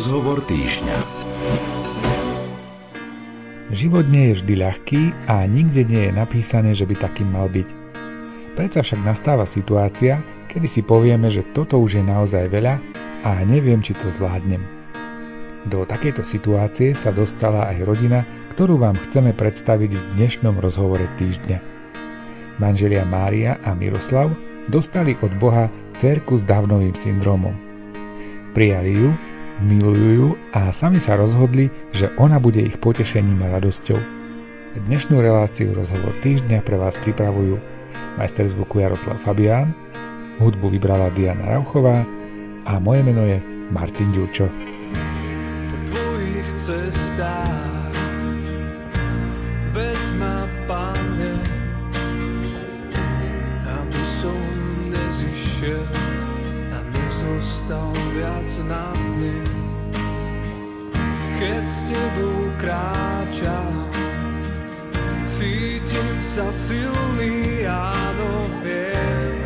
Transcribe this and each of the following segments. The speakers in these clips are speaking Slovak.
Rozhovor týždňa. Život nie je vždy ľahký a nikde nie je napísané, že by takým mal byť. Predsa však nastáva situácia, kedy si povieme, že toto už je naozaj veľa a neviem, či to zvládnem. Do takejto situácie sa dostala aj rodina, ktorú vám chceme predstaviť v dnešnom rozhovore týždňa. Manželia Mária a Miroslav dostali od Boha cerku s Dávnovým syndromom. Prijali ju, milujú a sami sa rozhodli, že ona bude ich potešením a radosťou. Dnešnú reláciu Rozhovor týždňa pre vás pripravujú majster zvuku Jaroslav Fabián, hudbu vybrala Diana Rauchová a moje meno je Martin Ďurčo cestách. S Tebou kráčam, cítim sa silný, áno, viem,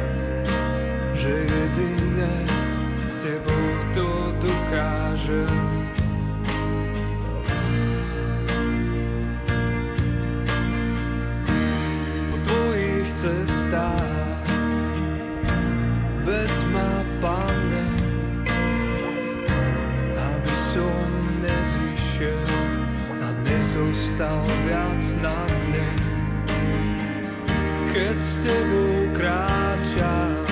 že jedine s Tebou to dokážem. cestách. Veď ma, Pane, a nezostal viac na mne. Keď s Tebou kráčam,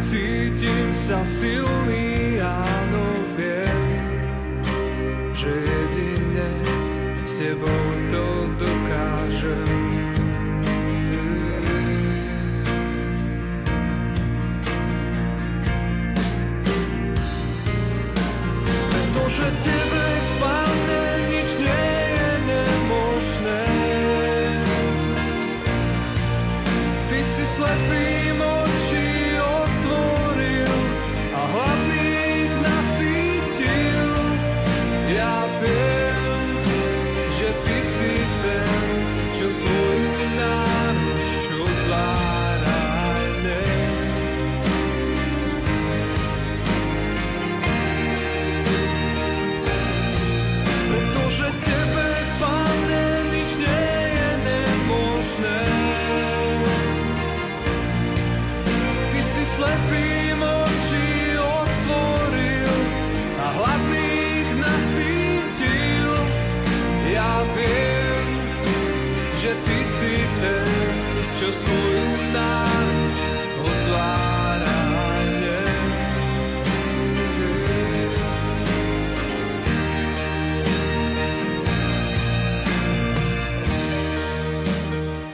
cítim sa silný, áno, viem, že jedine s Tebou to dokážem.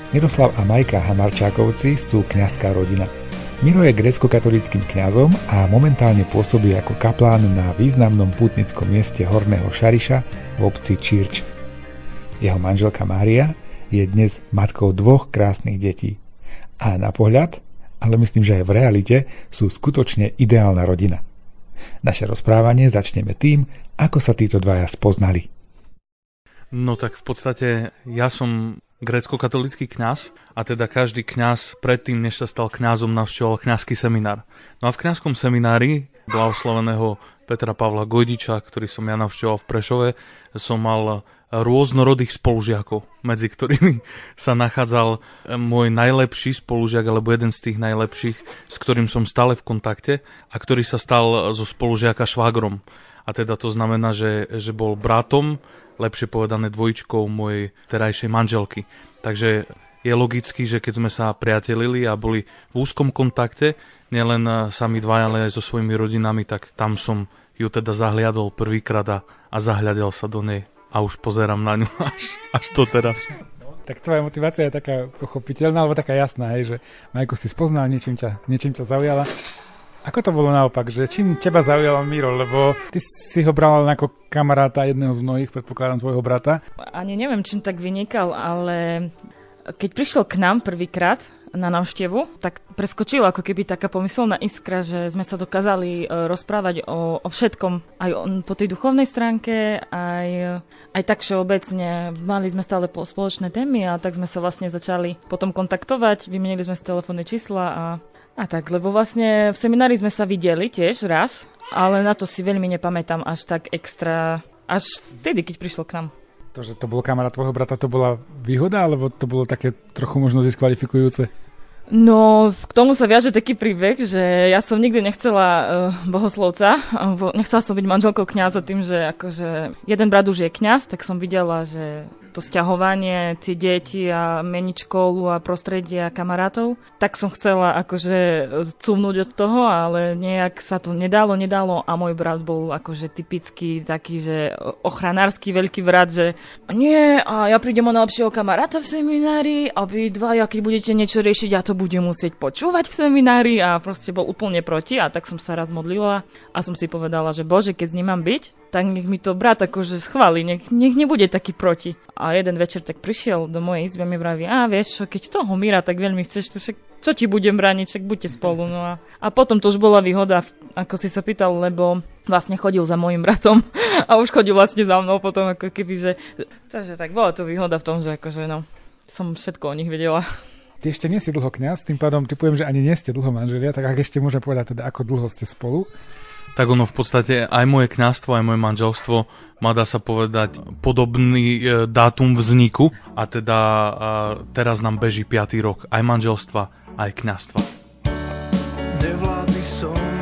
Miroslav a Majka Hamarčákovci sú kňazská rodina. Miro je grecko-katolickým kňazom a momentálne pôsobí ako kaplán na významnom pútnickom mieste Horného Šariša v obci Čirč. Jeho manželka Mária je dnes matkou dvoch krásnych detí. A na pohľad, ale myslím, že aj v realite, sú skutočne ideálna rodina. Naše rozprávanie začneme tým, ako sa títo dvaja spoznali. No tak v podstate ja som grécko-katolický kňaz a teda každý kňaz predtým, než sa stal kňazom, navštevoval kňazský seminár. No a v kňazskom seminári blahoslaveného Petra Pavla Gojdiča, ktorý som ja navštevoval v Prešove, som mal rôznorodých spolužiakov, medzi ktorými sa nachádzal môj najlepší spolužiak, alebo jeden z tých najlepších, s ktorým som stále v kontakte a ktorý sa stal zo spolužiaka švágrom. A teda to znamená, že, že bol bratom lepšie povedané dvojčkou mojej terajšej manželky. Takže je logický, že keď sme sa priatelili a boli v úzkom kontakte, nielen sami dvaja, ale aj so svojimi rodinami, tak tam som ju teda zahliadol prvýkrát a, a zahľadel sa do nej a už pozerám na ňu až, až to teraz. Tak tvoja motivácia je taká pochopiteľná, alebo taká jasná, hej, že Majku si spoznal, niečím ťa, niečím ťa zaujala ako to bolo naopak, že čím teba zaujal Miro, lebo ty si ho bral ako kamaráta jedného z mnohých, predpokladám tvojho brata? Ani neviem, čím tak vynikal, ale keď prišiel k nám prvýkrát na návštevu, tak preskočila ako keby taká pomyselná iskra, že sme sa dokázali e, rozprávať o, o všetkom, aj o, po tej duchovnej stránke, aj, aj tak všeobecne. Mali sme stále spoločné témy a tak sme sa vlastne začali potom kontaktovať, vymenili sme si telefónne čísla a a tak, lebo vlastne v seminári sme sa videli tiež raz ale na to si veľmi nepamätám až tak extra, až vtedy, keď prišlo k nám. To, že to bol kamarát tvojho brata, to bola výhoda, alebo to bolo také trochu možno diskvalifikujúce? No, k tomu sa viaže taký príbeh, že ja som nikdy nechcela uh, bohoslovca, nechcela som byť manželkou kňaza tým, že akože jeden brat už je kňaz, tak som videla, že to sťahovanie, tie deti a meniť školu a prostredie a kamarátov, tak som chcela akože cúvnuť od toho, ale nejak sa to nedalo, nedalo a môj brat bol akože typický taký, že ochranársky veľký brat, že nie, a ja prídem o najlepšieho kamaráta v seminári a vy ja keď budete niečo riešiť, ja to budem musieť počúvať v seminári. A proste bol úplne proti a tak som sa raz modlila a som si povedala, že bože, keď s ním mám byť, tak nech mi to brat akože schváli, nech, nech nebude taký proti. A jeden večer tak prišiel do mojej izby a mi vraví, a vieš keď toho Mira tak veľmi chceš, to však čo ti budem brániť, však buďte spolu. No a, a potom to už bola výhoda, ako si sa pýtal, lebo vlastne chodil za mojim bratom a už chodil vlastne za mnou potom, ako keby, že... Takže tak bola to výhoda v tom, že akože no, som všetko o nich vedela. Ty ešte nie si dlho kňaz, tým pádom typujem, že ani nie ste dlho manželia, tak ak ešte môžem povedať teda, ako dlho ste spolu tak ono v podstate aj moje kňastvo, aj moje manželstvo má dá sa povedať podobný e, dátum vzniku a teda e, teraz nám beží 5. rok aj manželstva, aj kňastva. Nevládny som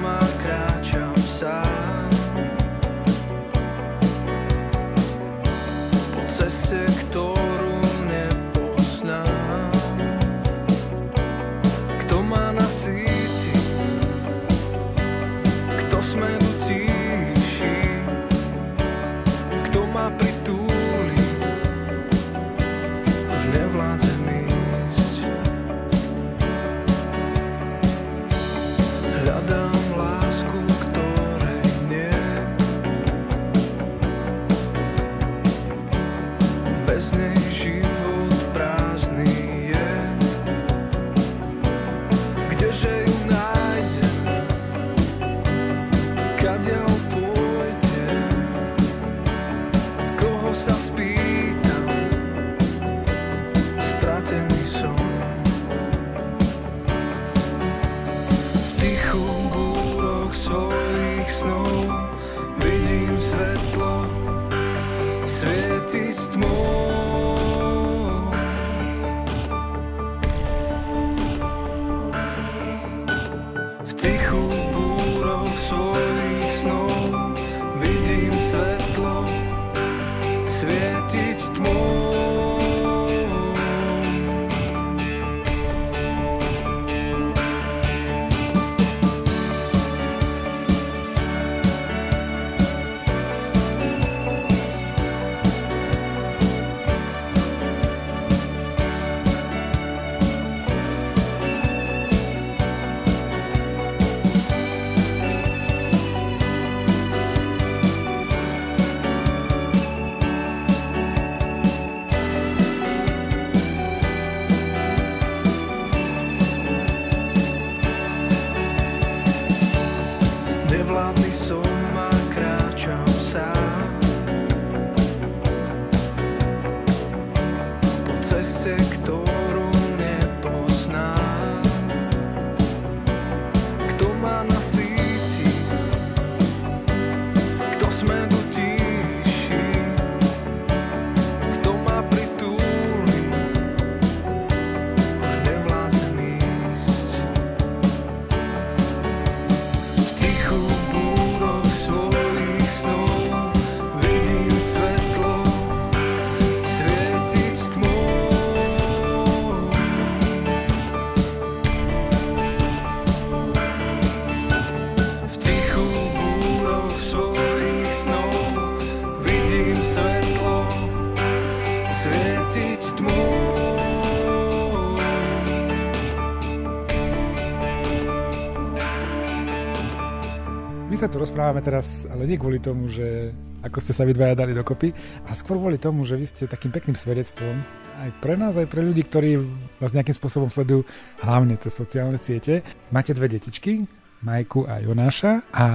sa tu rozprávame teraz, ale nie kvôli tomu, že ako ste sa vy dvaja dali dokopy, a skôr kvôli tomu, že vy ste takým pekným svedectvom aj pre nás, aj pre ľudí, ktorí vás nejakým spôsobom sledujú hlavne cez sociálne siete. Máte dve detičky, Majku a Jonáša a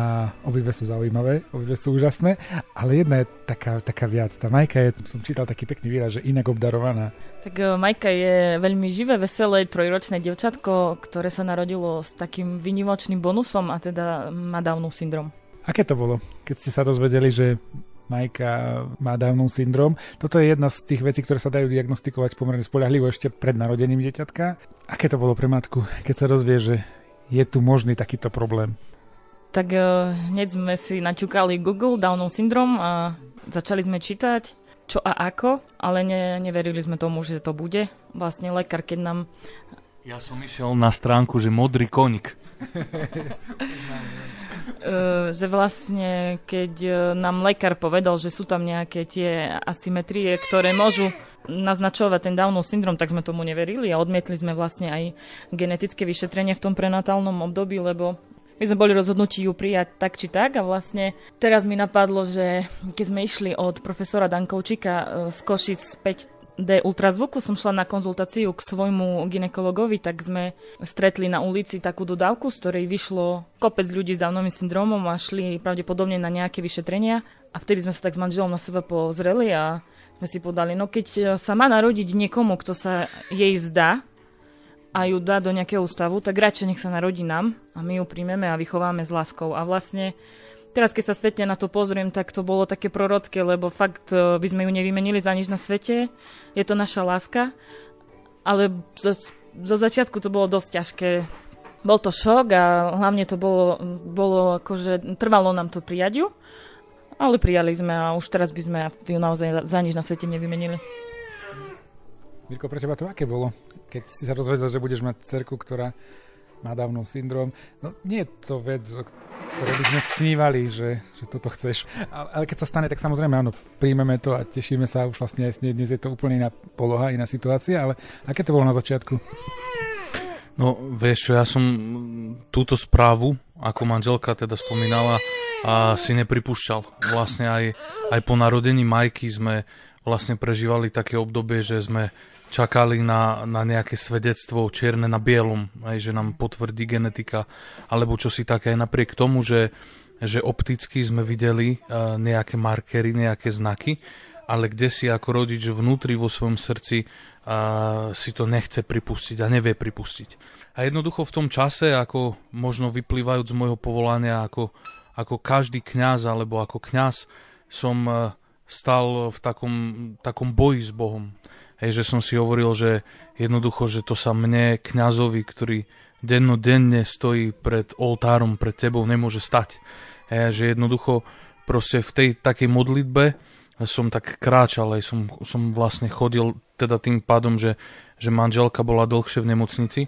obidve sú zaujímavé, obidve sú úžasné, ale jedna je taká, taká viac. Tá Majka je, som čítal taký pekný výraz, že inak obdarovaná. Tak e, Majka je veľmi živé, veselé, trojročné devčatko, ktoré sa narodilo s takým vynimočným bonusom a teda má Downov syndrom. Aké to bolo, keď ste sa dozvedeli, že Majka má Downov syndrom. Toto je jedna z tých vecí, ktoré sa dajú diagnostikovať pomerne spolahlivo ešte pred narodením dieťatka. Aké to bolo pre matku, keď sa dozvie, že je tu možný takýto problém? Tak uh, hneď sme si naťukali Google Downov syndrom a začali sme čítať, čo a ako, ale ne, neverili sme tomu, že to bude. Vlastne lekár, keď nám... Ja som išiel na stránku, že modrý konik. Eh, že vlastne keď eh, nám lekár povedal, že sú tam nejaké tie asymetrie, ktoré môžu naznačovať ten Downov syndrom, tak sme tomu neverili a odmietli sme vlastne aj genetické vyšetrenie v tom prenatálnom období, lebo my sme boli rozhodnutí ju prijať tak či tak a vlastne teraz mi napadlo, že keď sme išli od profesora Dankovčíka eh, z Košic späť D ultrazvuku som šla na konzultáciu k svojmu ginekologovi, tak sme stretli na ulici takú dodávku, z ktorej vyšlo kopec ľudí s Downovým syndromom a šli pravdepodobne na nejaké vyšetrenia. A vtedy sme sa tak s manželom na seba pozreli a sme si podali, no keď sa má narodiť niekomu, kto sa jej vzdá a ju dá do nejakého ústavu, tak radšej nech sa narodí nám a my ju príjmeme a vychováme s láskou. A vlastne Teraz, keď sa spätne na to pozriem, tak to bolo také prorocké, lebo fakt e, by sme ju nevymenili za nič na svete. Je to naša láska. Ale zo, zo začiatku to bolo dosť ťažké. Bol to šok a hlavne to bolo, bolo akože trvalo nám to prijať. Ale prijali sme a už teraz by sme ju naozaj za nič na svete nevymenili. Mirko, pre teba to aké bolo? Keď si sa rozvedel, že budeš mať cerku, ktorá má dávno syndrom. No nie je to vec, ktoré by sme snívali, že, že toto chceš. Ale, ale keď sa stane, tak samozrejme áno, príjmeme to a tešíme sa už vlastne aj dnes je to úplne iná poloha, iná situácia, ale aké to bolo na začiatku? No vieš, ja som túto správu, ako manželka teda spomínala, a si nepripúšťal. Vlastne aj, aj po narodení Majky sme vlastne prežívali také obdobie, že sme čakali na, na nejaké svedectvo čierne na bielom, aj že nám potvrdí genetika, alebo čo si také, napriek tomu, že, že opticky sme videli uh, nejaké markery, nejaké znaky, ale kde si ako rodič vnútri vo svojom srdci uh, si to nechce pripustiť a nevie pripustiť. A jednoducho v tom čase, ako možno vyplývajúc z môjho povolania, ako, ako každý kňaz alebo ako kňaz, som uh, stal v takom, takom boji s Bohom. Hej, že som si hovoril, že jednoducho, že to sa mne, kňazovi, ktorý dennodenne stojí pred oltárom, pred tebou, nemôže stať. Hej, že jednoducho proste v tej takej modlitbe som tak kráčal, aj som, som vlastne chodil teda tým pádom, že, že manželka bola dlhšie v nemocnici,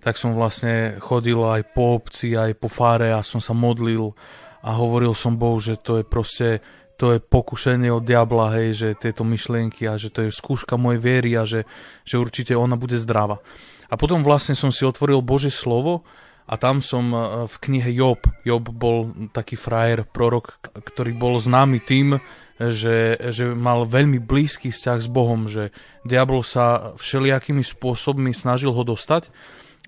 tak som vlastne chodil aj po obci, aj po fáre a som sa modlil a hovoril som Bohu, že to je proste to je pokušenie od diabla, hej, že tieto myšlienky a že to je skúška mojej viery a že, že určite ona bude zdravá. A potom vlastne som si otvoril Bože slovo a tam som e, v knihe Job, Job bol taký frajer, prorok, ktorý bol známy tým, že, že mal veľmi blízky vzťah s Bohom, že diabol sa všelijakými spôsobmi snažil ho dostať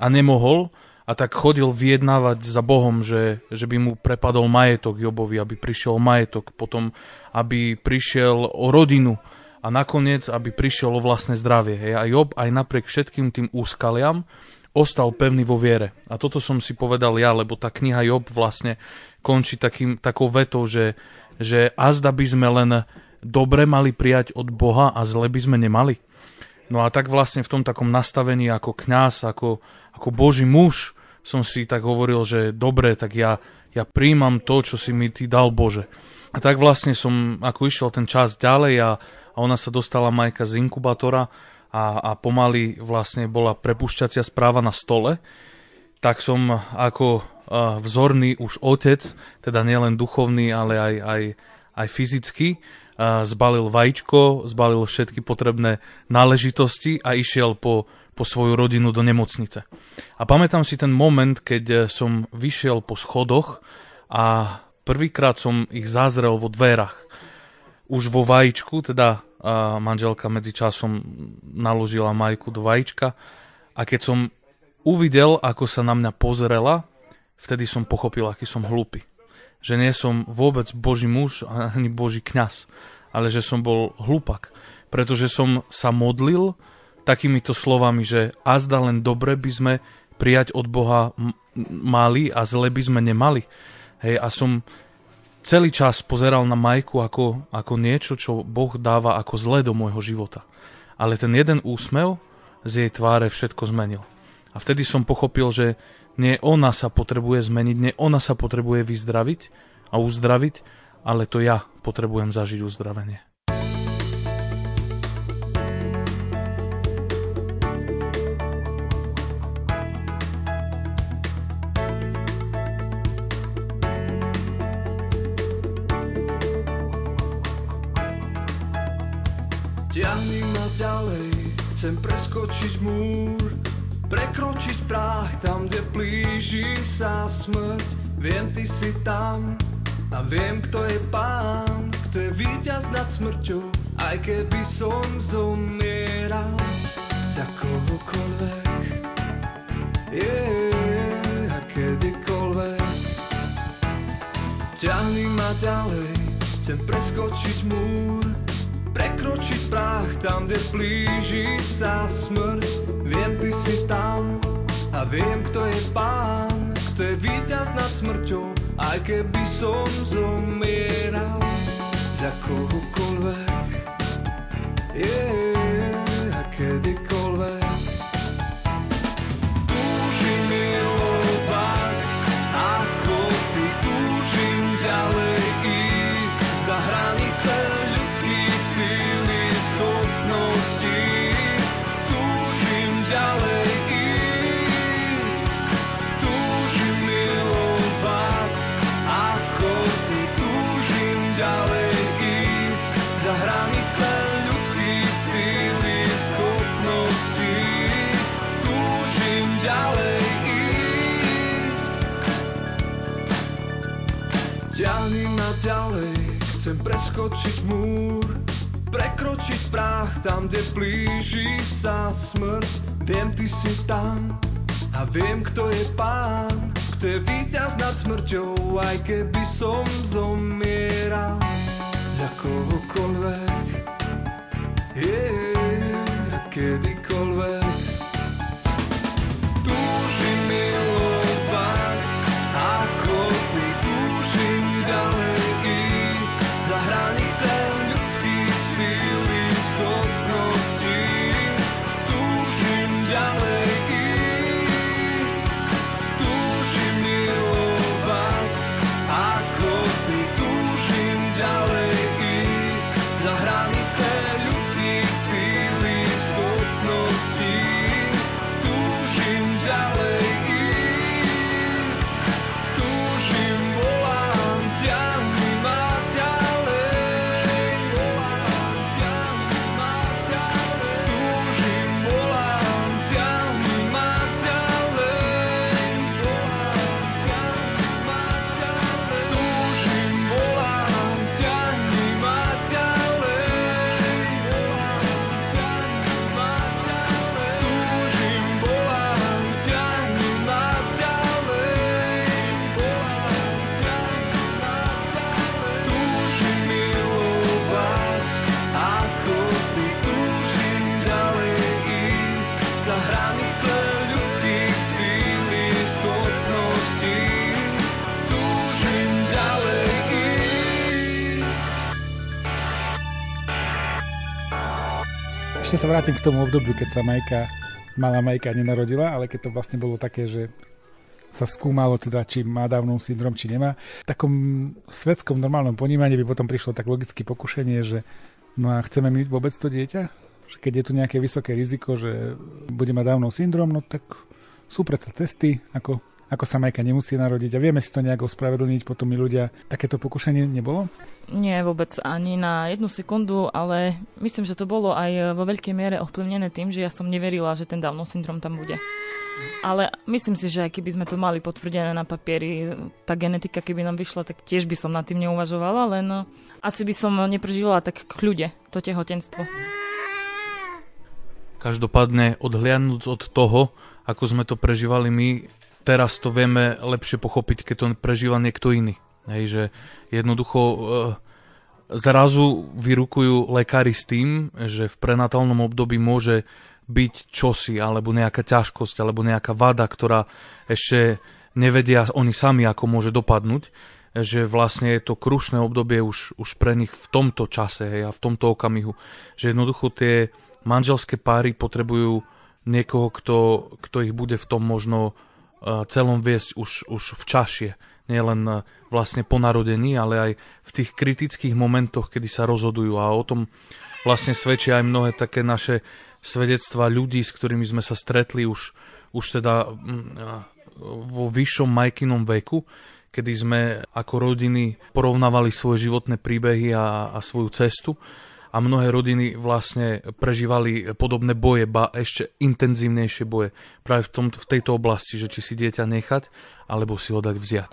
a nemohol, a tak chodil vyjednávať za Bohom, že, že by mu prepadol majetok Jobovi, aby prišiel majetok, potom aby prišiel o rodinu a nakoniec, aby prišiel o vlastné zdravie. Hej. A Job aj napriek všetkým tým úskaliam ostal pevný vo viere. A toto som si povedal ja, lebo tá kniha Job vlastne končí takým, takou vetou, že, že azda by sme len dobre mali prijať od Boha a zle by sme nemali. No a tak vlastne v tom takom nastavení ako kňaz, ako, ako Boží muž som si tak hovoril, že dobre, tak ja, ja príjmam to, čo si mi ty dal Bože. A tak vlastne som, ako išiel ten čas ďalej a, a ona sa dostala majka z inkubátora a, a pomaly vlastne bola prepušťacia správa na stole, tak som ako vzorný už otec, teda nielen duchovný, ale aj, aj, aj fyzicky, zbalil vajíčko, zbalil všetky potrebné náležitosti a išiel po, po svoju rodinu do nemocnice. A pamätám si ten moment, keď eh, som vyšiel po schodoch a prvýkrát som ich zazrel vo dverách. Už vo vajíčku, teda manželka medzi časom naložila majku do vajíčka a keď som uvidel, ako sa na mňa pozrela, vtedy som pochopil, aký som hlupý. Že nie som vôbec Boží muž ani Boží kňaz, ale že som bol hlupak, pretože som sa modlil takýmito slovami, že azda len dobre by sme prijať od Boha mali a zle by sme nemali. Hej, a som celý čas pozeral na Majku ako, ako niečo, čo Boh dáva ako zle do môjho života. Ale ten jeden úsmev z jej tváre všetko zmenil. A vtedy som pochopil, že nie ona sa potrebuje zmeniť, nie ona sa potrebuje vyzdraviť a uzdraviť, ale to ja potrebujem zažiť uzdravenie. Tiahni ma ďalej, chcem preskočiť múr Prekročiť práh tam, kde blíži sa smrť. Viem, ty si tam a viem, kto je pán Kto je víťaz nad smrťou, aj keby som zomieral. Za kohokoľvek, yeah, a kedykoľvek. Ťahni ma ďalej, chcem preskočiť múr Prekročiť práh tam, kde blíži sa smrť. Viem, ty si tam a viem, kto je pán Kto je víťaz nad smrťou Aj keby som zomieral Za kohokoľvek. Yeah, a kedykoľvek ďalej, chcem preskočiť múr Prekročiť práh tam, kde blíži sa smrť. Viem, ty si tam a viem, kto je pán Kto je víťaz nad smrťou, aj keby som zomieral. Za kohokoľvek, yeah, kedykoľvek za hranice ešte sa vrátim k tomu obdobiu, keď sa Majka, malá Majka nenarodila, ale keď to vlastne bolo také, že sa skúmalo teda, či má Downov syndrom, či nemá. V takom svetskom normálnom ponímaní by potom prišlo tak logické pokušenie, že no a chceme my vôbec to dieťa? Že keď je tu nejaké vysoké riziko, že bude mať Downov syndrom, no tak sú predsa cesty, ako ako sa Majka nemusí narodiť a vieme si to nejako ospravedlniť, potom mi ľudia, takéto pokušenie nebolo? Nie, vôbec ani na jednu sekundu, ale myslím, že to bolo aj vo veľkej miere ovplyvnené tým, že ja som neverila, že ten Downov syndrom tam bude. Ale myslím si, že aj keby sme to mali potvrdené na papieri, tá genetika, keby nám vyšla, tak tiež by som nad tým neuvažovala, len asi by som neprežila tak k ľude to tehotenstvo. Každopádne odhliadnúc od toho, ako sme to prežívali my, teraz to vieme lepšie pochopiť, keď to prežíva niekto iný. Hej, že jednoducho e, zrazu vyrukujú lekári s tým, že v prenatálnom období môže byť čosi, alebo nejaká ťažkosť, alebo nejaká vada, ktorá ešte nevedia oni sami, ako môže dopadnúť. že vlastne je to krušné obdobie už, už pre nich v tomto čase hej, a v tomto okamihu. Že jednoducho tie manželské páry potrebujú niekoho, kto, kto ich bude v tom možno celom viesť už, už v čašie. Nie len uh, vlastne po narodení, ale aj v tých kritických momentoch, kedy sa rozhodujú. A o tom vlastne svedčia aj mnohé také naše svedectva ľudí, s ktorými sme sa stretli už, už teda uh, vo vyššom majkinom veku, kedy sme ako rodiny porovnávali svoje životné príbehy a, a svoju cestu a mnohé rodiny vlastne prežívali podobné boje, ba ešte intenzívnejšie boje práve v, tom, v tejto oblasti, že či si dieťa nechať, alebo si ho dať vziať.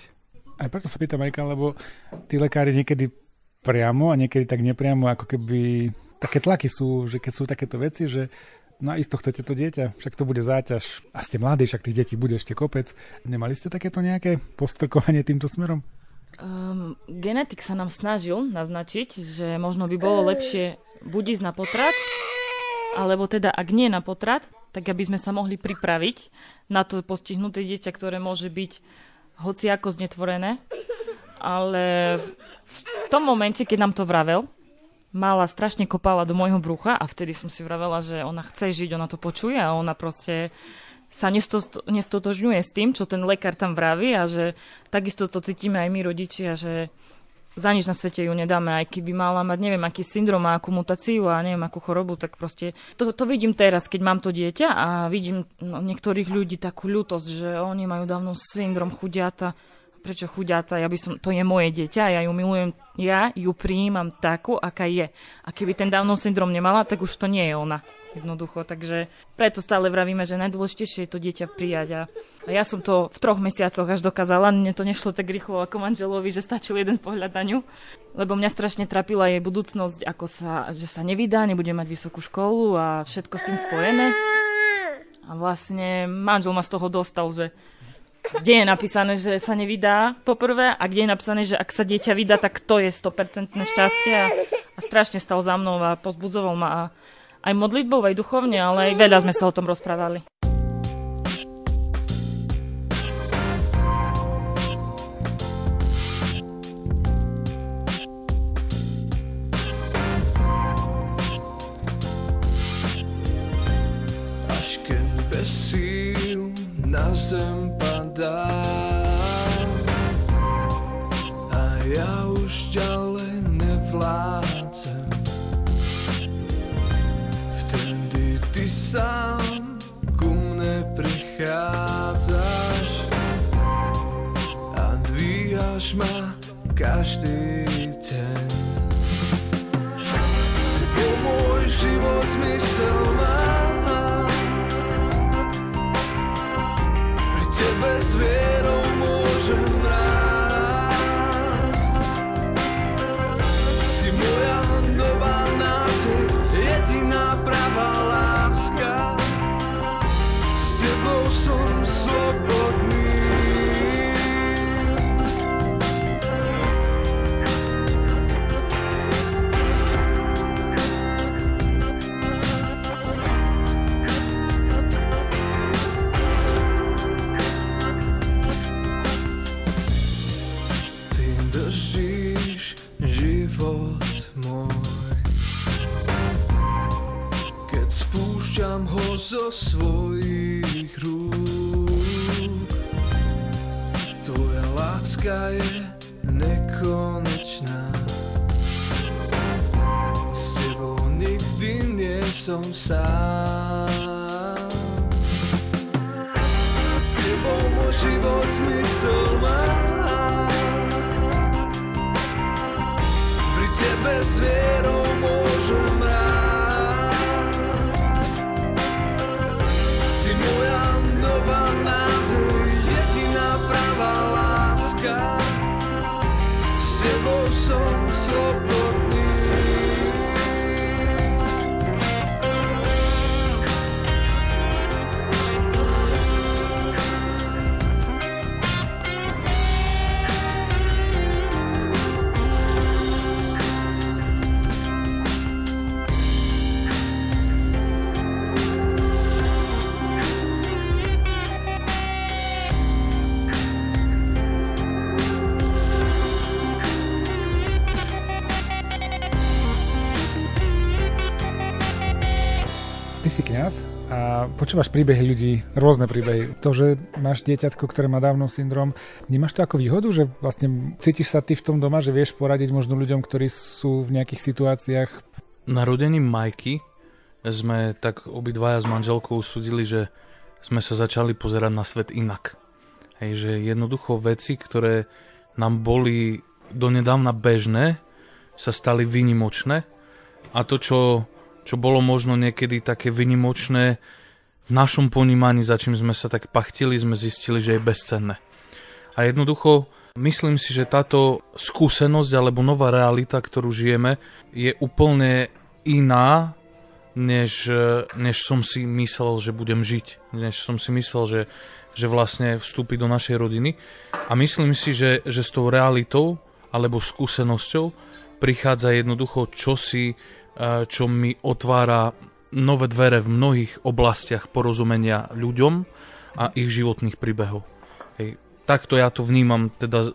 Aj preto sa pýtam, Majka, lebo tí lekári niekedy priamo a niekedy tak nepriamo, ako keby také tlaky sú, že keď sú takéto veci, že No isto chcete to dieťa, však to bude záťaž. A ste mladí, však tých detí bude ešte kopec. Nemali ste takéto nejaké postrkovanie týmto smerom? Um, genetik sa nám snažil naznačiť, že možno by bolo lepšie buď ísť na potrat, alebo teda ak nie na potrat, tak aby sme sa mohli pripraviť na to postihnuté dieťa, ktoré môže byť hoci ako znetvorené. Ale v tom momente, keď nám to vravel, mala strašne kopala do môjho brucha a vtedy som si vravela, že ona chce žiť, ona to počuje a ona proste sa nestotožňuje s tým, čo ten lekár tam vraví a že takisto to cítime aj my rodičia, že za nič na svete ju nedáme, aj keby mala mať neviem aký syndrom a akú mutáciu a neviem akú chorobu, tak proste to, to vidím teraz, keď mám to dieťa a vidím no, niektorých ľudí takú ľútosť, že oni majú dávno syndrom chudiata. Prečo chudiata, ja by som, to je moje dieťa, ja ju milujem, ja ju prijímam takú, aká je. A keby ten Downov syndrom nemala, tak už to nie je ona. Jednoducho, takže preto stále vravíme, že najdôležitejšie je to dieťa prijať. A, a ja som to v troch mesiacoch až dokázala, mne to nešlo tak rýchlo ako manželovi, že stačil jeden pohľad na ňu, lebo mňa strašne trapila jej budúcnosť, ako sa, že sa nevydá, nebude mať vysokú školu a všetko s tým spojené. A vlastne manžel ma z toho dostal, že kde je napísané, že sa nevydá poprvé a kde je napísané, že ak sa dieťa vydá, tak to je 100% šťastie a, a strašne stal za mnou a pozbudzoval ma a aj modlitbou, aj duchovne, ale aj veľa sme sa o tom rozprávali. Až keď bez síl na zem dám a ja už ďalej nevládzem. Vtedy ty sám ku mne prichádzaš a dvíhaš ma každý deň. Môj život zmysel má tebe s zo svojich rúk. Tvoja láska je nekonečná. S tebou nikdy nie som sám. S tebou môj život zmysel má Pri tebe s vierou môžem a počúvaš príbehy ľudí, rôzne príbehy. To, že máš dieťatko, ktoré má dávno syndrom, nemáš to ako výhodu, že vlastne cítiš sa ty v tom doma, že vieš poradiť možno ľuďom, ktorí sú v nejakých situáciách? Narodení Majky sme tak obidvaja s manželkou usúdili, že sme sa začali pozerať na svet inak. Hej, že jednoducho veci, ktoré nám boli donedávna bežné, sa stali vynimočné a to, čo čo bolo možno niekedy také vynimočné v našom ponímaní, za čím sme sa tak pachtili, sme zistili, že je bezcenné. A jednoducho myslím si, že táto skúsenosť alebo nová realita, ktorú žijeme, je úplne iná, než, než som si myslel, že budem žiť. Než som si myslel, že, že vlastne vstúpi do našej rodiny. A myslím si, že, že s tou realitou alebo skúsenosťou prichádza jednoducho čosi, čo mi otvára nové dvere v mnohých oblastiach porozumenia ľuďom a ich životných príbehov. Hej. Takto ja to vnímam teda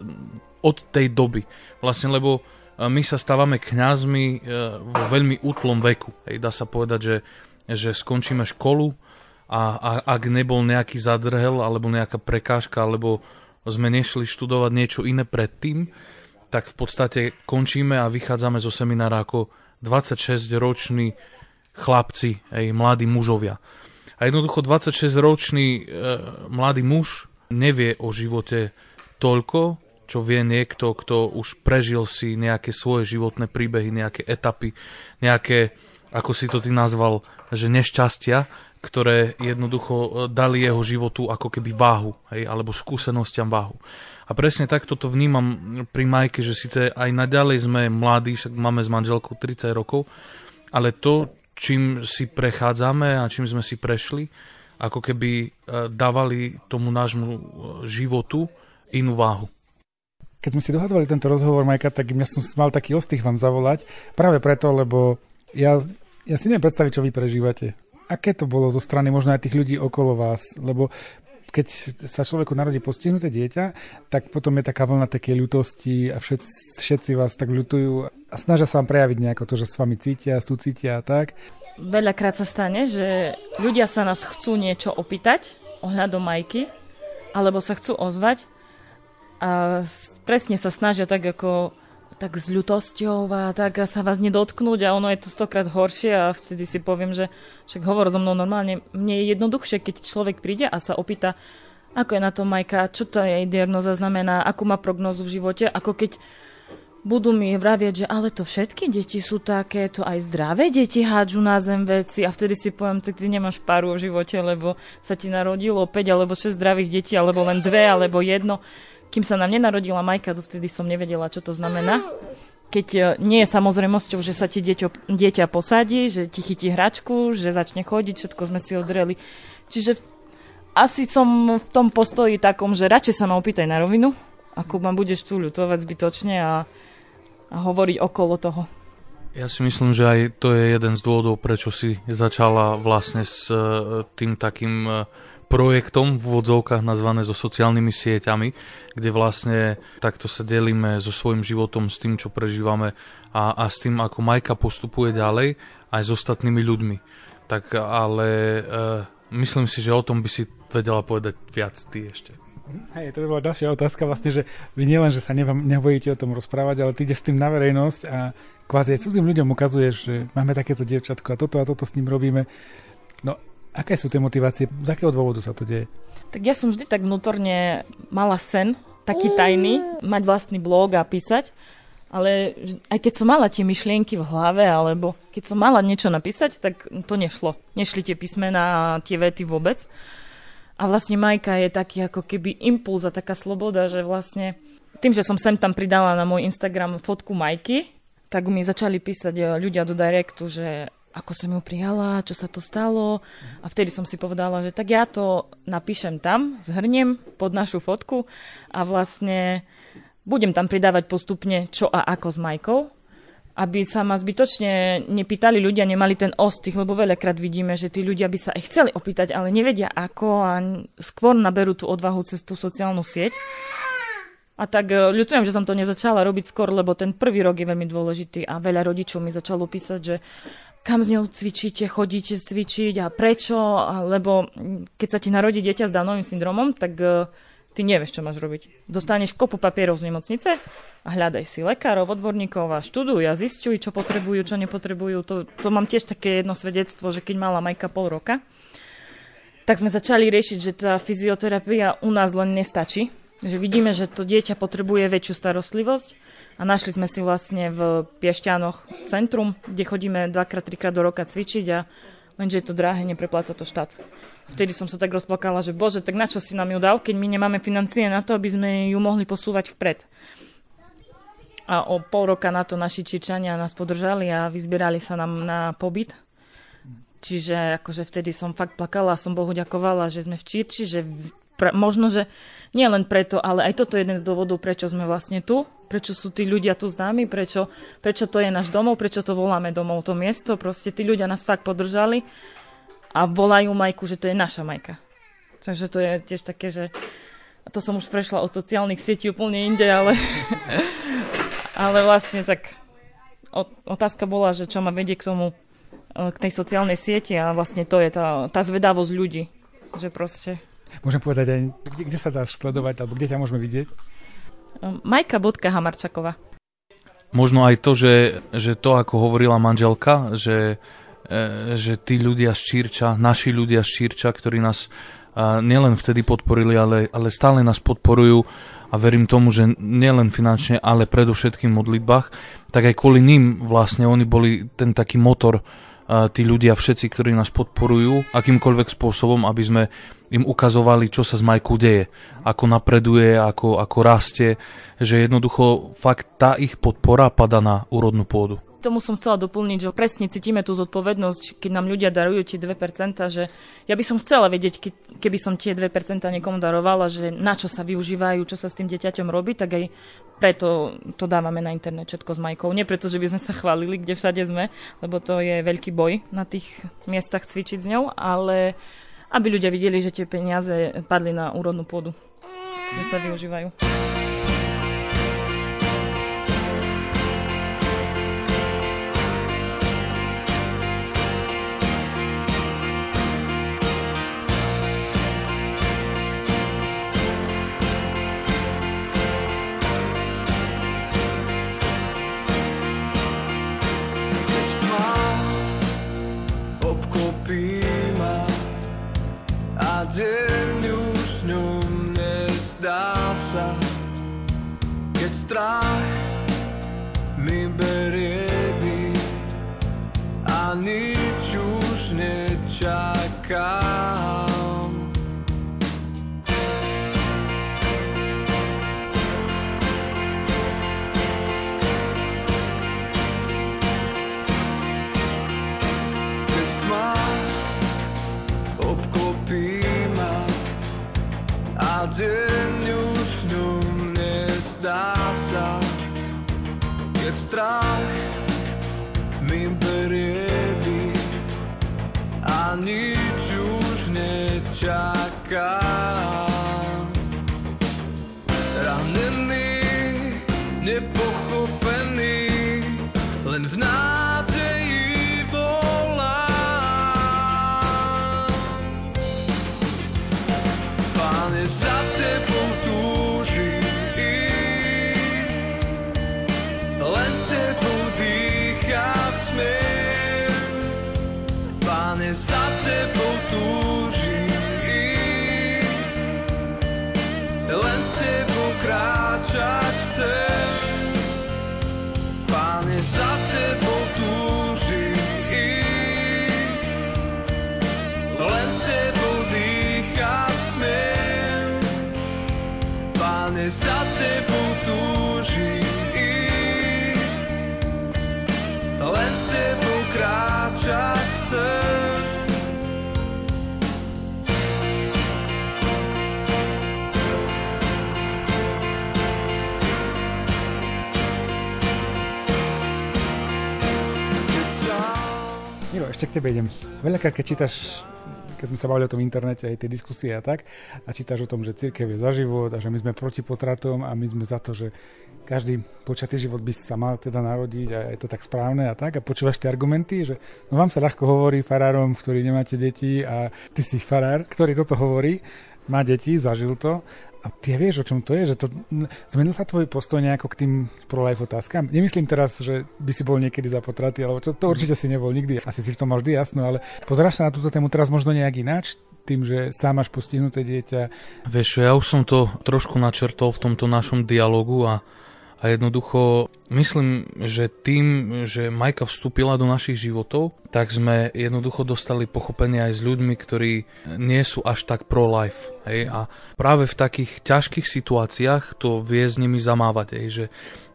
od tej doby. Vlastne, lebo my sa stávame kňazmi e, vo veľmi útlom veku. Hej. Dá sa povedať, že, že skončíme školu a, a ak nebol nejaký zadrhel alebo nejaká prekážka, alebo sme nešli študovať niečo iné predtým, tak v podstate končíme a vychádzame zo seminára ako 26-roční chlapci, aj mladí mužovia. A jednoducho 26-ročný e, mladý muž nevie o živote toľko, čo vie niekto, kto už prežil si nejaké svoje životné príbehy, nejaké etapy, nejaké, ako si to ty nazval, že nešťastia, ktoré jednoducho e, dali jeho životu ako keby váhu, hej, alebo skúsenostiam váhu. A presne takto to vnímam pri Majke, že síce aj naďalej sme mladí, však máme s manželkou 30 rokov, ale to, čím si prechádzame a čím sme si prešli, ako keby e, dávali tomu nášmu e, životu inú váhu. Keď sme si dohadovali tento rozhovor, Majka, tak ja som mal taký ostých vám zavolať, práve preto, lebo ja, ja si neviem predstaviť, čo vy prežívate. Aké to bolo zo strany možno aj tých ľudí okolo vás? Lebo keď sa človeku narodí postihnuté dieťa, tak potom je taká vlna také ľutosti a všetci, všetci vás tak ľutujú a snažia sa vám prejaviť nejako to, že s vami cítia, súcitia a tak. Veľakrát sa stane, že ľudia sa nás chcú niečo opýtať ohľadom majky, alebo sa chcú ozvať a presne sa snažia tak ako tak s ľutosťou a tak sa vás nedotknúť a ono je to stokrát horšie a vtedy si poviem, že však hovor so mnou normálne. Mne je jednoduchšie, keď človek príde a sa opýta, ako je na to Majka, čo to jej diagnoza znamená, akú má prognozu v živote, ako keď budú mi vravieť, že ale to všetky deti sú také, to aj zdravé deti hádžu na zem veci a vtedy si poviem, tak ty nemáš paru v živote, lebo sa ti narodilo 5 alebo 6 zdravých detí, alebo len dve, alebo jedno kým sa nám nenarodila Majka, vtedy som nevedela, čo to znamená. Keď e, nie je samozrejmosťou, že sa ti dieťo, dieťa posadí, že ti chytí hračku, že začne chodiť, všetko sme si odreli. Čiže asi som v tom postoji takom, že radšej sa ma opýtaj na rovinu, ako ma budeš tu ľutovať zbytočne a, a hovoriť okolo toho. Ja si myslím, že aj to je jeden z dôvodov, prečo si začala vlastne s e, tým takým e, projektom v vodzovkách nazvané so sociálnymi sieťami, kde vlastne takto sa delíme so svojím životom, s tým, čo prežívame a, a s tým, ako Majka postupuje ďalej aj s ostatnými ľuďmi. Tak ale e, myslím si, že o tom by si vedela povedať viac ty ešte. Hej, to by bola ďalšia otázka vlastne, že vy nielen, že sa nebojíte o tom rozprávať, ale ty ideš s tým na verejnosť a kvázi aj cudzím ľuďom ukazuješ, že máme takéto dievčatko a toto a toto s ním robíme. No Aké sú tie motivácie? Z akého dôvodu sa to deje? Tak ja som vždy tak vnútorne mala sen, taký tajný, mať vlastný blog a písať. Ale aj keď som mala tie myšlienky v hlave, alebo keď som mala niečo napísať, tak to nešlo. Nešli tie písmená a tie vety vôbec. A vlastne Majka je taký ako keby impuls a taká sloboda, že vlastne tým, že som sem tam pridala na môj Instagram fotku Majky, tak mi začali písať eh, ľudia do directu, že ako som ju prijala, čo sa to stalo. A vtedy som si povedala, že tak ja to napíšem tam, zhrniem pod našu fotku a vlastne budem tam pridávať postupne čo a ako s Majkou, aby sa ma zbytočne nepýtali ľudia, nemali ten ostých, lebo veľakrát vidíme, že tí ľudia by sa aj chceli opýtať, ale nevedia ako a skôr naberú tú odvahu cez tú sociálnu sieť. A tak e, ľutujem, že som to nezačala robiť skôr, lebo ten prvý rok je veľmi dôležitý a veľa rodičov mi začalo písať, že kam s ňou cvičíte, chodíte cvičiť a prečo, lebo keď sa ti narodí dieťa s Downovým syndromom, tak uh, ty nevieš, čo máš robiť. Dostaneš kopu papierov z nemocnice a hľadaj si lekárov, odborníkov a študuj a zistuj, čo potrebujú, čo nepotrebujú. To, to mám tiež také jedno svedectvo, že keď mala Majka pol roka, tak sme začali riešiť, že tá fyzioterapia u nás len nestačí. Že vidíme, že to dieťa potrebuje väčšiu starostlivosť a našli sme si vlastne v Piešťanoch centrum, kde chodíme dvakrát, trikrát do roka cvičiť a lenže je to drahé, neprepláca to štát. Vtedy som sa tak rozplakala, že bože, tak na čo si nám ju dal, keď my nemáme financie na to, aby sme ju mohli posúvať vpred. A o pol roka na to naši Čičania nás podržali a vyzbierali sa nám na pobyt Čiže akože vtedy som fakt plakala a som Bohu ďakovala, že sme v Čirči, že pre, možno, že nie len preto, ale aj toto je jeden z dôvodov, prečo sme vlastne tu, prečo sú tí ľudia tu s nami, prečo, prečo to je náš domov, prečo to voláme domov, to miesto. Proste tí ľudia nás fakt podržali a volajú Majku, že to je naša Majka. Takže to je tiež také, že to som už prešla od sociálnych sietí úplne inde, ale, ale vlastne tak otázka bola, že čo ma vedie k tomu Eh, k tej sociálnej sieti a vlastne to je tá, tá zvedavosť ľudí, že proste... Môžem povedať aj, kde, kde sa dáš sledovať, alebo kde ťa môžeme vidieť? Eh, Majka.hamarčaková. Možno aj to, že, že to, ako hovorila manželka, že, že tí ľudia z Čírča, naši ľudia z Čírča, ktorí nás nielen vtedy podporili, ale, ale stále nás podporujú a verím tomu, že nielen finančne, ale predovšetkým v modlitbách, tak aj kvôli ním vlastne oni boli ten taký motor, tí ľudia všetci, ktorí nás podporujú akýmkoľvek spôsobom, aby sme im ukazovali, čo sa s Majkou deje, ako napreduje, ako, ako rastie, že jednoducho fakt tá ich podpora pada na úrodnú pôdu tomu som chcela doplniť, že presne cítime tú zodpovednosť, keď nám ľudia darujú tie 2%, že ja by som chcela vedieť, keby som tie 2% niekomu darovala, že na čo sa využívajú, čo sa s tým dieťaťom robí, tak aj preto to dávame na internet všetko s Majkou. Nie preto, že by sme sa chválili, kde všade sme, lebo to je veľký boj na tých miestach cvičiť s ňou, ale aby ľudia videli, že tie peniaze padli na úrodnú pôdu, že sa využívajú. len s tebou dýchať smiem. Pane, za tebou tu ešte k tebe idem. Veľakrát, keď čítaš, keď sme sa bavili o tom internete, aj tie diskusie a tak, a čítaš o tom, že církev je za život a že my sme proti potratom a my sme za to, že každý počatý život by sa mal teda narodiť a je to tak správne a tak a počúvaš tie argumenty, že no vám sa ľahko hovorí farárom, ktorí nemáte deti a ty si farár, ktorý toto hovorí, má deti, zažil to a ty vieš, o čom to je? Že to, zmenil sa tvoj postoj nejako k tým pro-life otázkam? Nemyslím teraz, že by si bol niekedy za potraty, alebo to, to určite si nebol nikdy. Asi si v tom mal vždy jasno, ale pozeráš sa na túto tému teraz možno nejak ináč? tým, že sám máš postihnuté dieťa? Vieš, ja už som to trošku načrtol v tomto našom dialogu a a jednoducho myslím, že tým, že Majka vstúpila do našich životov, tak sme jednoducho dostali pochopenie aj s ľuďmi, ktorí nie sú až tak pro-life. Hej? A práve v takých ťažkých situáciách to vie s nimi zamávať. Hej? Že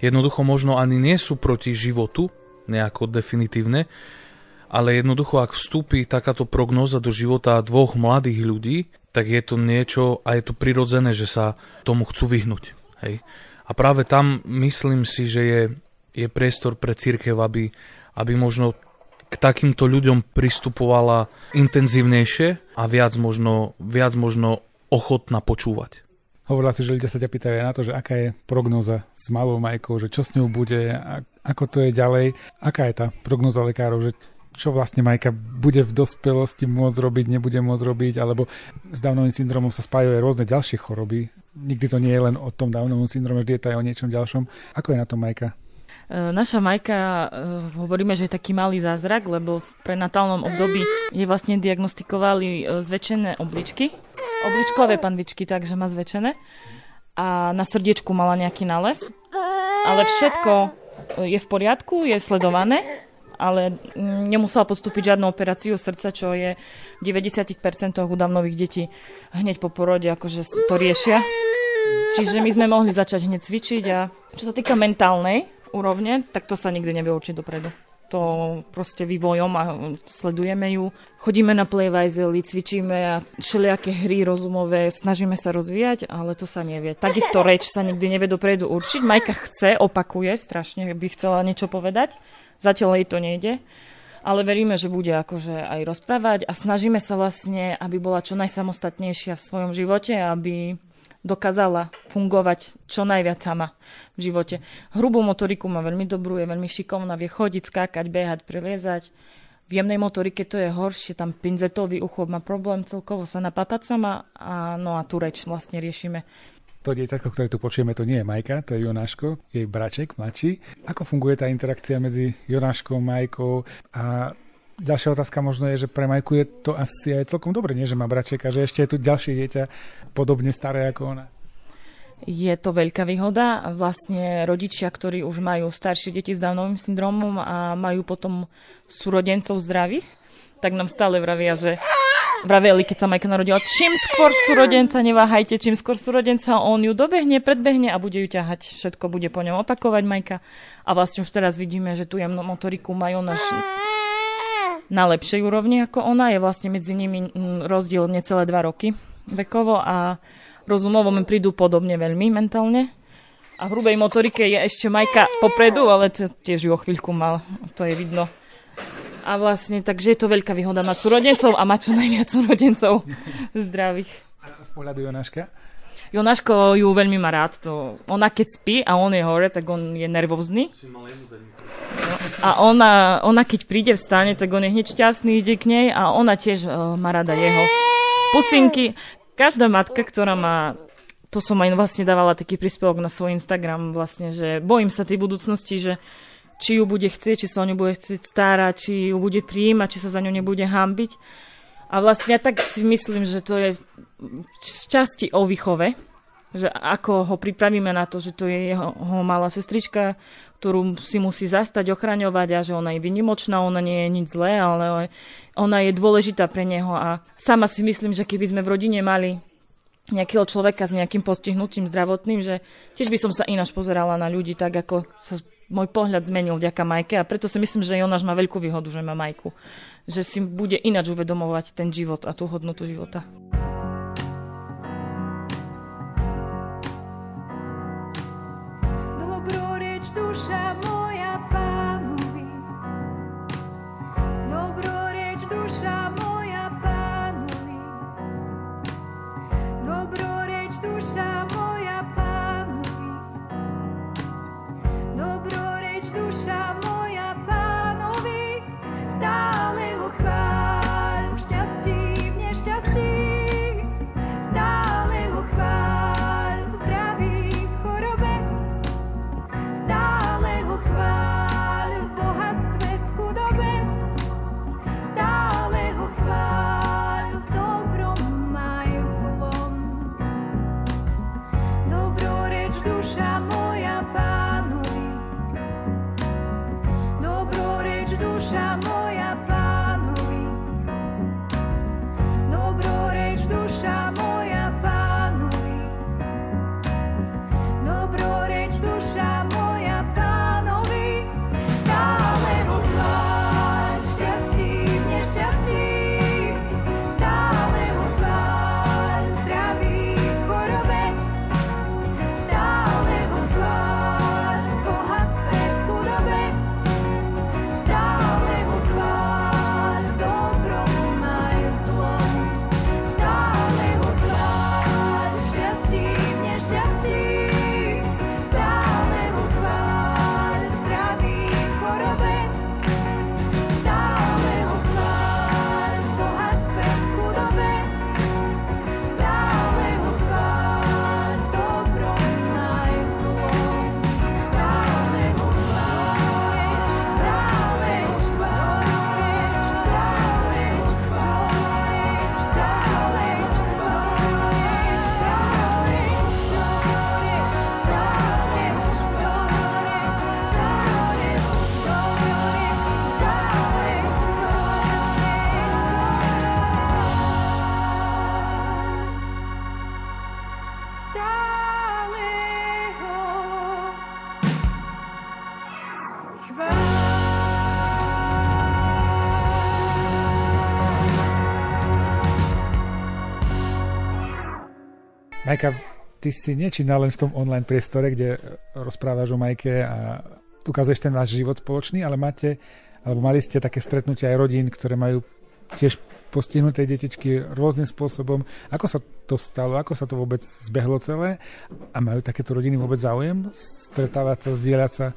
jednoducho možno ani nie sú proti životu, nejako definitívne, ale jednoducho, ak vstúpi takáto prognoza do života dvoch mladých ľudí, tak je to niečo a je to prirodzené, že sa tomu chcú vyhnúť. Hej. A práve tam myslím si, že je, je priestor pre církev, aby, aby možno k takýmto ľuďom pristupovala intenzívnejšie a viac možno, viac možno ochotná počúvať. Hovorila si, že ľudia sa ťa pýtajú na to, že aká je prognoza s malou majkou, že čo s ňou bude, ako to je ďalej. Aká je tá prognoza lekárov, že čo vlastne Majka bude v dospelosti môcť robiť, nebude môcť robiť, alebo s Downovým syndromom sa spájajú aj rôzne ďalšie choroby. Nikdy to nie je len o tom Downovom syndrome, vždy je to aj o niečom ďalšom. Ako je na tom Majka? E, naša Majka, e, hovoríme, že je taký malý zázrak, lebo v prenatálnom období je vlastne diagnostikovali e, zväčšené obličky, obličkové panvičky, takže má zväčšené. A na srdiečku mala nejaký nález. Ale všetko je v poriadku, je sledované ale nemusela podstúpiť žiadnu operáciu srdca, čo je v 90% udavnových detí hneď po porode, akože to riešia. Čiže my sme mohli začať hneď cvičiť a čo sa týka mentálnej úrovne, tak to sa nikdy nevie určiť dopredu to proste vývojom a sledujeme ju. Chodíme na playvajzely, cvičíme a všelijaké hry rozumové, snažíme sa rozvíjať, ale to sa nevie. Takisto reč sa nikdy nevie dopredu určiť. Majka chce, opakuje, strašne by chcela niečo povedať, Zatiaľ jej to nejde, ale veríme, že bude akože aj rozprávať a snažíme sa vlastne, aby bola čo najsamostatnejšia v svojom živote, aby dokázala fungovať čo najviac sama v živote. Hrubú motoriku má veľmi dobrú, je veľmi šikovná, vie chodiť, skákať, behať, preliezať. V jemnej motorike to je horšie, tam pinzetový ucho má problém celkovo sa napapať sama a no a tu reč vlastne riešime. To dieťatko, ktoré tu počujeme, to nie je Majka, to je Jonáško, jej braček, mladší. Ako funguje tá interakcia medzi Jonáškom, Majkou a Ďalšia otázka možno je, že pre Majku je to asi aj celkom dobre, nie, že má braček a že ešte je tu ďalšie dieťa podobne staré ako ona. Je to veľká výhoda. Vlastne rodičia, ktorí už majú staršie deti s Downovým syndromom a majú potom súrodencov zdravých, tak nám stále vravia, že vraveli, keď sa Majka narodila, čím skôr súrodenca, neváhajte, čím skôr súrodenca, on ju dobehne, predbehne a bude ju ťahať. Všetko bude po ňom opakovať Majka. A vlastne už teraz vidíme, že tu jemnú motoriku majú naš na lepšej úrovni ako ona. Je vlastne medzi nimi mm, rozdiel necelé dva roky vekovo a rozumovo mi prídu podobne veľmi mentálne. A v hrubej motorike je ešte Majka popredu, ale tiež ju o chvíľku mal, to je vidno. A vlastne, takže je to veľká výhoda mať súrodencov a mať čo najviac súrodencov zdravých. A z pohľadu Jonáška? Jonáško ju veľmi má rád. To, ona keď spí a on je hore, tak on je nervózny. A ona, ona keď príde v stane, tak on je hneď šťastný, ide k nej a ona tiež uh, má rada jeho pusinky. Každá matka, ktorá má to som aj vlastne dávala taký príspevok na svoj Instagram vlastne, že bojím sa tej budúcnosti, že či ju bude chcieť, či sa o ňu bude chcieť starať, či ju bude prijímať, či sa za ňu nebude hambiť. A vlastne ja tak si myslím, že to je z časti o výchove, že ako ho pripravíme na to, že to je jeho malá sestrička, ktorú si musí zastať, ochraňovať a že ona je vynimočná, ona nie je nič zlé, ale ona je dôležitá pre neho a sama si myslím, že keby sme v rodine mali nejakého človeka s nejakým postihnutím zdravotným, že tiež by som sa ináč pozerala na ľudí tak, ako sa môj pohľad zmenil vďaka Majke a preto si myslím, že Jonáš má veľkú výhodu, že má Majku. Že si bude ináč uvedomovať ten život a tú hodnotu života. Majka, ty si nečína len v tom online priestore, kde rozprávaš o Majke a ukazuješ ten váš život spoločný, ale máte, alebo mali ste také stretnutia aj rodín, ktoré majú tiež postihnuté detičky rôznym spôsobom. Ako sa to stalo? Ako sa to vôbec zbehlo celé? A majú takéto rodiny vôbec záujem stretávať sa, zdieľať sa?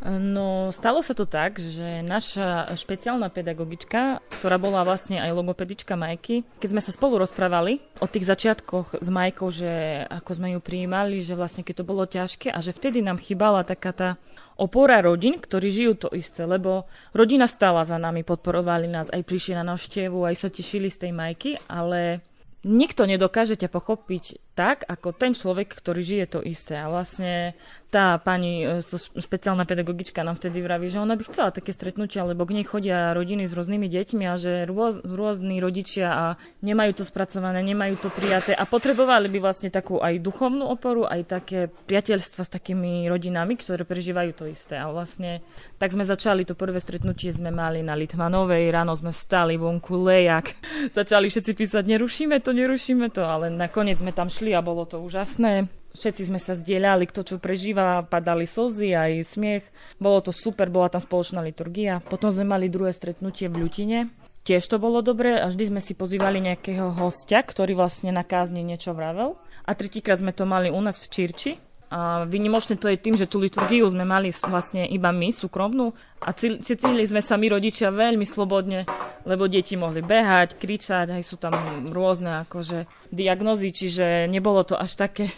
No, stalo sa to tak, že naša špeciálna pedagogička, ktorá bola vlastne aj logopedička Majky, keď sme sa spolu rozprávali o tých začiatkoch s Majkou, že ako sme ju prijímali, že vlastne keď to bolo ťažké a že vtedy nám chýbala taká tá opora rodín, ktorí žijú to isté, lebo rodina stála za nami, podporovali nás, aj prišli na návštevu, aj sa tešili z tej Majky, ale nikto nedokáže ťa pochopiť tak, ako ten človek, ktorý žije to isté. A vlastne tá pani e, špeciálna pedagogička nám vtedy vraví, že ona by chcela také stretnutia, lebo k nej chodia rodiny s rôznymi deťmi a že rôz, rôzni rodičia a nemajú to spracované, nemajú to prijaté a potrebovali by vlastne takú aj duchovnú oporu, aj také priateľstva s takými rodinami, ktoré prežívajú to isté. A vlastne tak sme začali, to prvé stretnutie sme mali na Litmanovej, ráno sme stali vonku lejak, začali všetci písať, nerušíme to, nerušíme to, ale nakoniec sme tam šli a bolo to úžasné. Všetci sme sa zdieľali, kto čo prežíva, padali slzy aj smiech. Bolo to super, bola tam spoločná liturgia. Potom sme mali druhé stretnutie v Ľutine. Tiež to bolo dobré a vždy sme si pozývali nejakého hostia, ktorý vlastne na kázni niečo vravel. A tretíkrát sme to mali u nás v Čirči, a vynimočné to je tým, že tú liturgiu sme mali vlastne iba my, súkromnú, a cítili sme sa my rodičia veľmi slobodne, lebo deti mohli behať, kričať, aj sú tam rôzne akože diagnozy, čiže nebolo to až také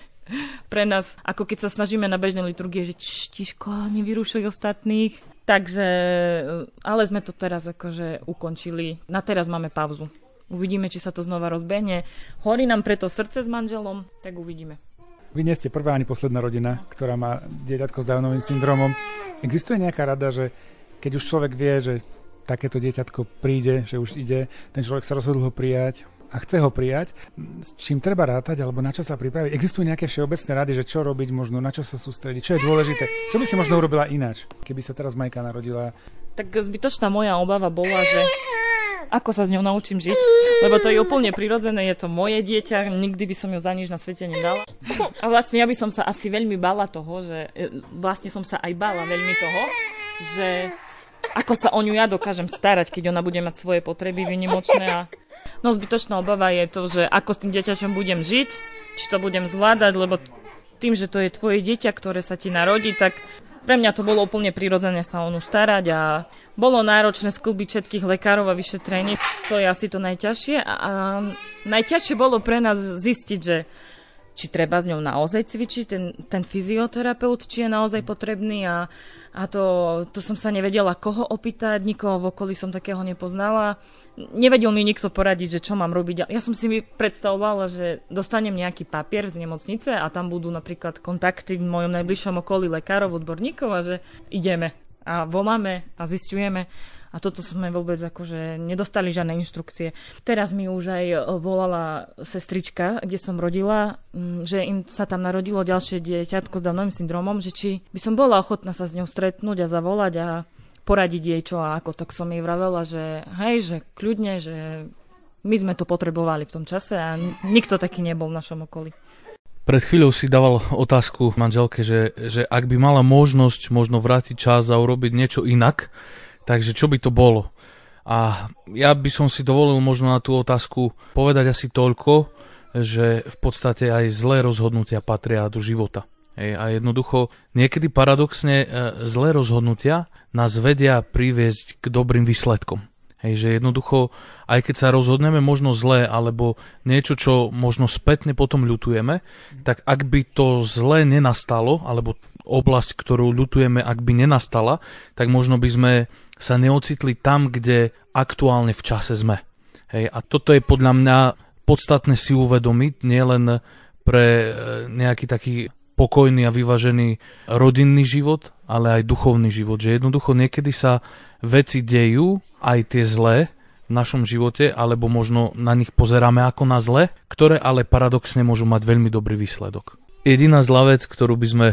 pre nás, ako keď sa snažíme na bežnej liturgie, že tiško, nevyrušuj ostatných. Takže, ale sme to teraz akože ukončili. Na teraz máme pauzu. Uvidíme, či sa to znova rozbehne. Horí nám preto srdce s manželom, tak uvidíme. Vy nie ste prvá ani posledná rodina, ktorá má dieťatko s Downovým syndromom. Existuje nejaká rada, že keď už človek vie, že takéto dieťatko príde, že už ide, ten človek sa rozhodol ho prijať a chce ho prijať, s čím treba rátať alebo na čo sa pripraviť? Existujú nejaké všeobecné rady, že čo robiť možno, na čo sa sústrediť, čo je dôležité? Čo by si možno urobila ináč, keby sa teraz Majka narodila? Tak zbytočná moja obava bola, že ako sa s ňou naučím žiť, lebo to je úplne prirodzené, je to moje dieťa, nikdy by som ju za nič na svete nedala. A vlastne ja by som sa asi veľmi bala toho, že e, vlastne som sa aj bala veľmi toho, že ako sa o ňu ja dokážem starať, keď ona bude mať svoje potreby vynimočné. A... No zbytočná obava je to, že ako s tým dieťaťom budem žiť, či to budem zvládať, lebo tým, že to je tvoje dieťa, ktoré sa ti narodí, tak pre mňa to bolo úplne prirodzené sa o ňu starať a bolo náročné sklbiť všetkých lekárov a vyšetrení. To je asi to najťažšie. A, a najťažšie bolo pre nás zistiť, že či treba s ňou naozaj cvičiť, ten, ten fyzioterapeut, či je naozaj potrebný a, a to, to som sa nevedela koho opýtať, nikoho v okolí som takého nepoznala. Nevedel mi nikto poradiť, že čo mám robiť. Ja som si predstavovala, že dostanem nejaký papier z nemocnice a tam budú napríklad kontakty v mojom najbližšom okolí lekárov, odborníkov a že ideme a voláme a zistujeme. A toto sme vôbec akože nedostali žiadne inštrukcie. Teraz mi už aj volala sestrička, kde som rodila, že im sa tam narodilo ďalšie dieťatko s Downovým syndromom, že či by som bola ochotná sa s ňou stretnúť a zavolať a poradiť jej čo a ako. Tak som jej vravela, že hej, že kľudne, že my sme to potrebovali v tom čase a nikto taký nebol v našom okolí. Pred chvíľou si dával otázku manželke, že, že ak by mala možnosť možno vrátiť čas a urobiť niečo inak, takže čo by to bolo? A ja by som si dovolil možno na tú otázku povedať asi toľko, že v podstate aj zlé rozhodnutia patria do života. A jednoducho, niekedy paradoxne e, zlé rozhodnutia nás vedia priviesť k dobrým výsledkom. Hej, že jednoducho, aj keď sa rozhodneme možno zlé, alebo niečo, čo možno spätne potom ľutujeme, tak ak by to zlé nenastalo, alebo oblasť, ktorú ľutujeme, ak by nenastala, tak možno by sme sa neocitli tam, kde aktuálne v čase sme. Hej, a toto je podľa mňa podstatné si uvedomiť, nielen pre e, nejaký taký pokojný a vyvažený rodinný život, ale aj duchovný život. Že jednoducho niekedy sa veci dejú, aj tie zlé v našom živote, alebo možno na nich pozeráme ako na zle, ktoré ale paradoxne môžu mať veľmi dobrý výsledok. Jediná zlá vec, ktorú by sme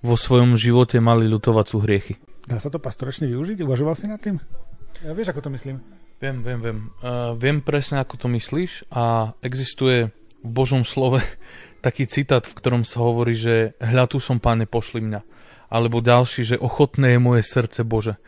vo svojom živote mali ľutovať sú hriechy. Dá sa to pastoračne využiť? Uvažoval si nad tým? Ja vieš, ako to myslím? Viem, viem, viem. Uh, viem presne, ako to myslíš a existuje v Božom slove taký citát, v ktorom sa hovorí, že hľa tu som, páne, pošli mňa. Alebo ďalší, že ochotné je moje srdce Bože.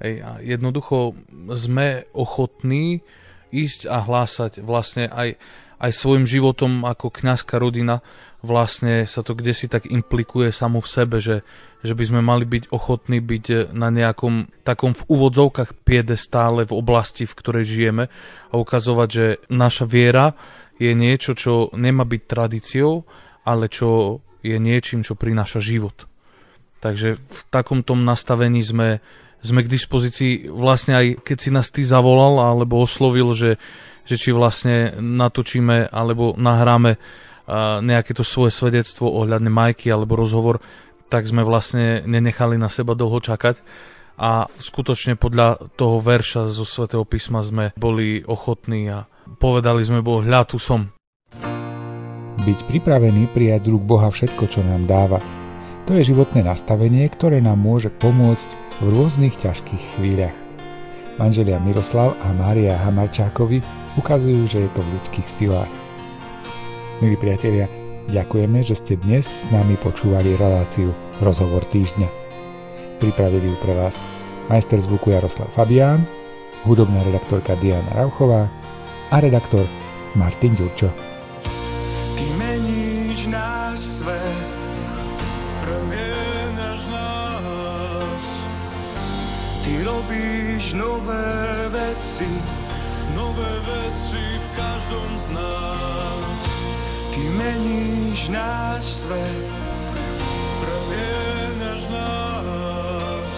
Hej, a jednoducho sme ochotní ísť a hlásať vlastne aj, aj svojim životom ako kňazská rodina vlastne sa to kde si tak implikuje samo v sebe, že, že by sme mali byť ochotní byť na nejakom takom v úvodzovkách piedestále v oblasti, v ktorej žijeme a ukazovať, že naša viera je niečo, čo nemá byť tradíciou, ale čo je niečím, čo prináša život. Takže v takomto nastavení sme, sme k dispozícii vlastne aj keď si nás ty zavolal alebo oslovil, že, že či vlastne natočíme alebo nahráme nejaké to svoje svedectvo ohľadne Majky alebo rozhovor, tak sme vlastne nenechali na seba dlho čakať a skutočne podľa toho verša zo svätého písma sme boli ochotní a Povedali sme Boh, hľa tu som. Byť pripravený prijať z rúk Boha všetko, čo nám dáva. To je životné nastavenie, ktoré nám môže pomôcť v rôznych ťažkých chvíľach. Manželia Miroslav a Mária Hamarčákovi ukazujú, že je to v ľudských silách. Milí priatelia, ďakujeme, že ste dnes s nami počúvali reláciu Rozhovor týždňa. Pripravili ju pre vás majster zvuku Jaroslav Fabián, hudobná redaktorka Diana Rauchová a redaktor Martin Ďurčo. Ty meníš náš svet, premienaš nás. Ty robíš nové veci, nové veci v každom z nás. Ty meníš náš svet, premienaš nás.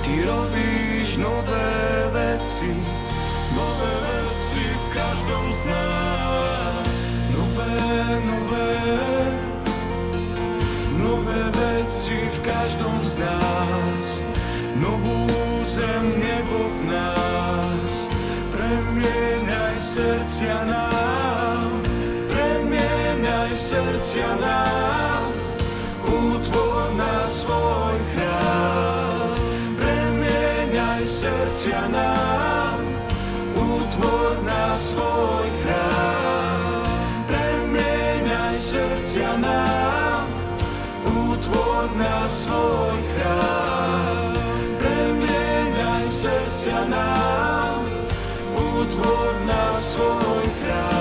Ty robíš nové veci, nové veci v každom z nás. Nové, nové, nové veci v každom z nás. Novú zem, nebo v nás. Premieňaj srdcia premieňaj srdcia nám. Utvor na svoj chrám, premieňaj srdcia nám utvor na svoj chrám. Premieňaj srdcia nám, utvor na svoj chrám. Premieňaj srdcia nám, utvor na svoj chrám.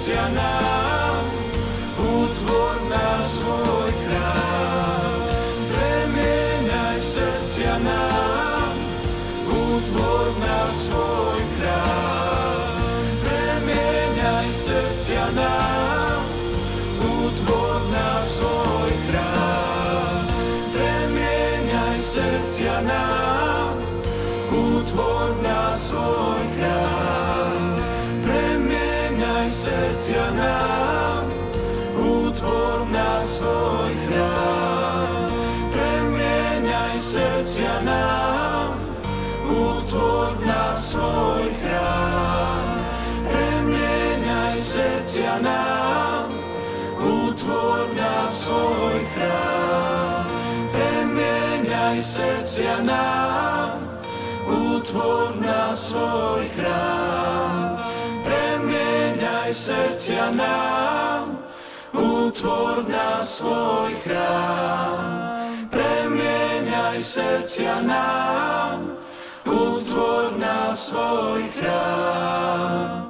Srdcia nám, utvor na svoj chrám. Premieňaj srdcia nám, utvor na svoj chrám. Premieňaj srdcia nám, utvor na svoj chrám. Premieňaj srdcia nám, srdcia nám, utvor na svoj chrám. Premieňaj srdcia nám, utvor na svoj chrám. Premieňaj srdcia nám, utvor na svoj chrám. Premieňaj srdcia nám, utvor na svoj chrám. Premieňaj srdcia nám, utvor na svoj chrám. Premieňaj srdcia nám, utvor na svoj chrám.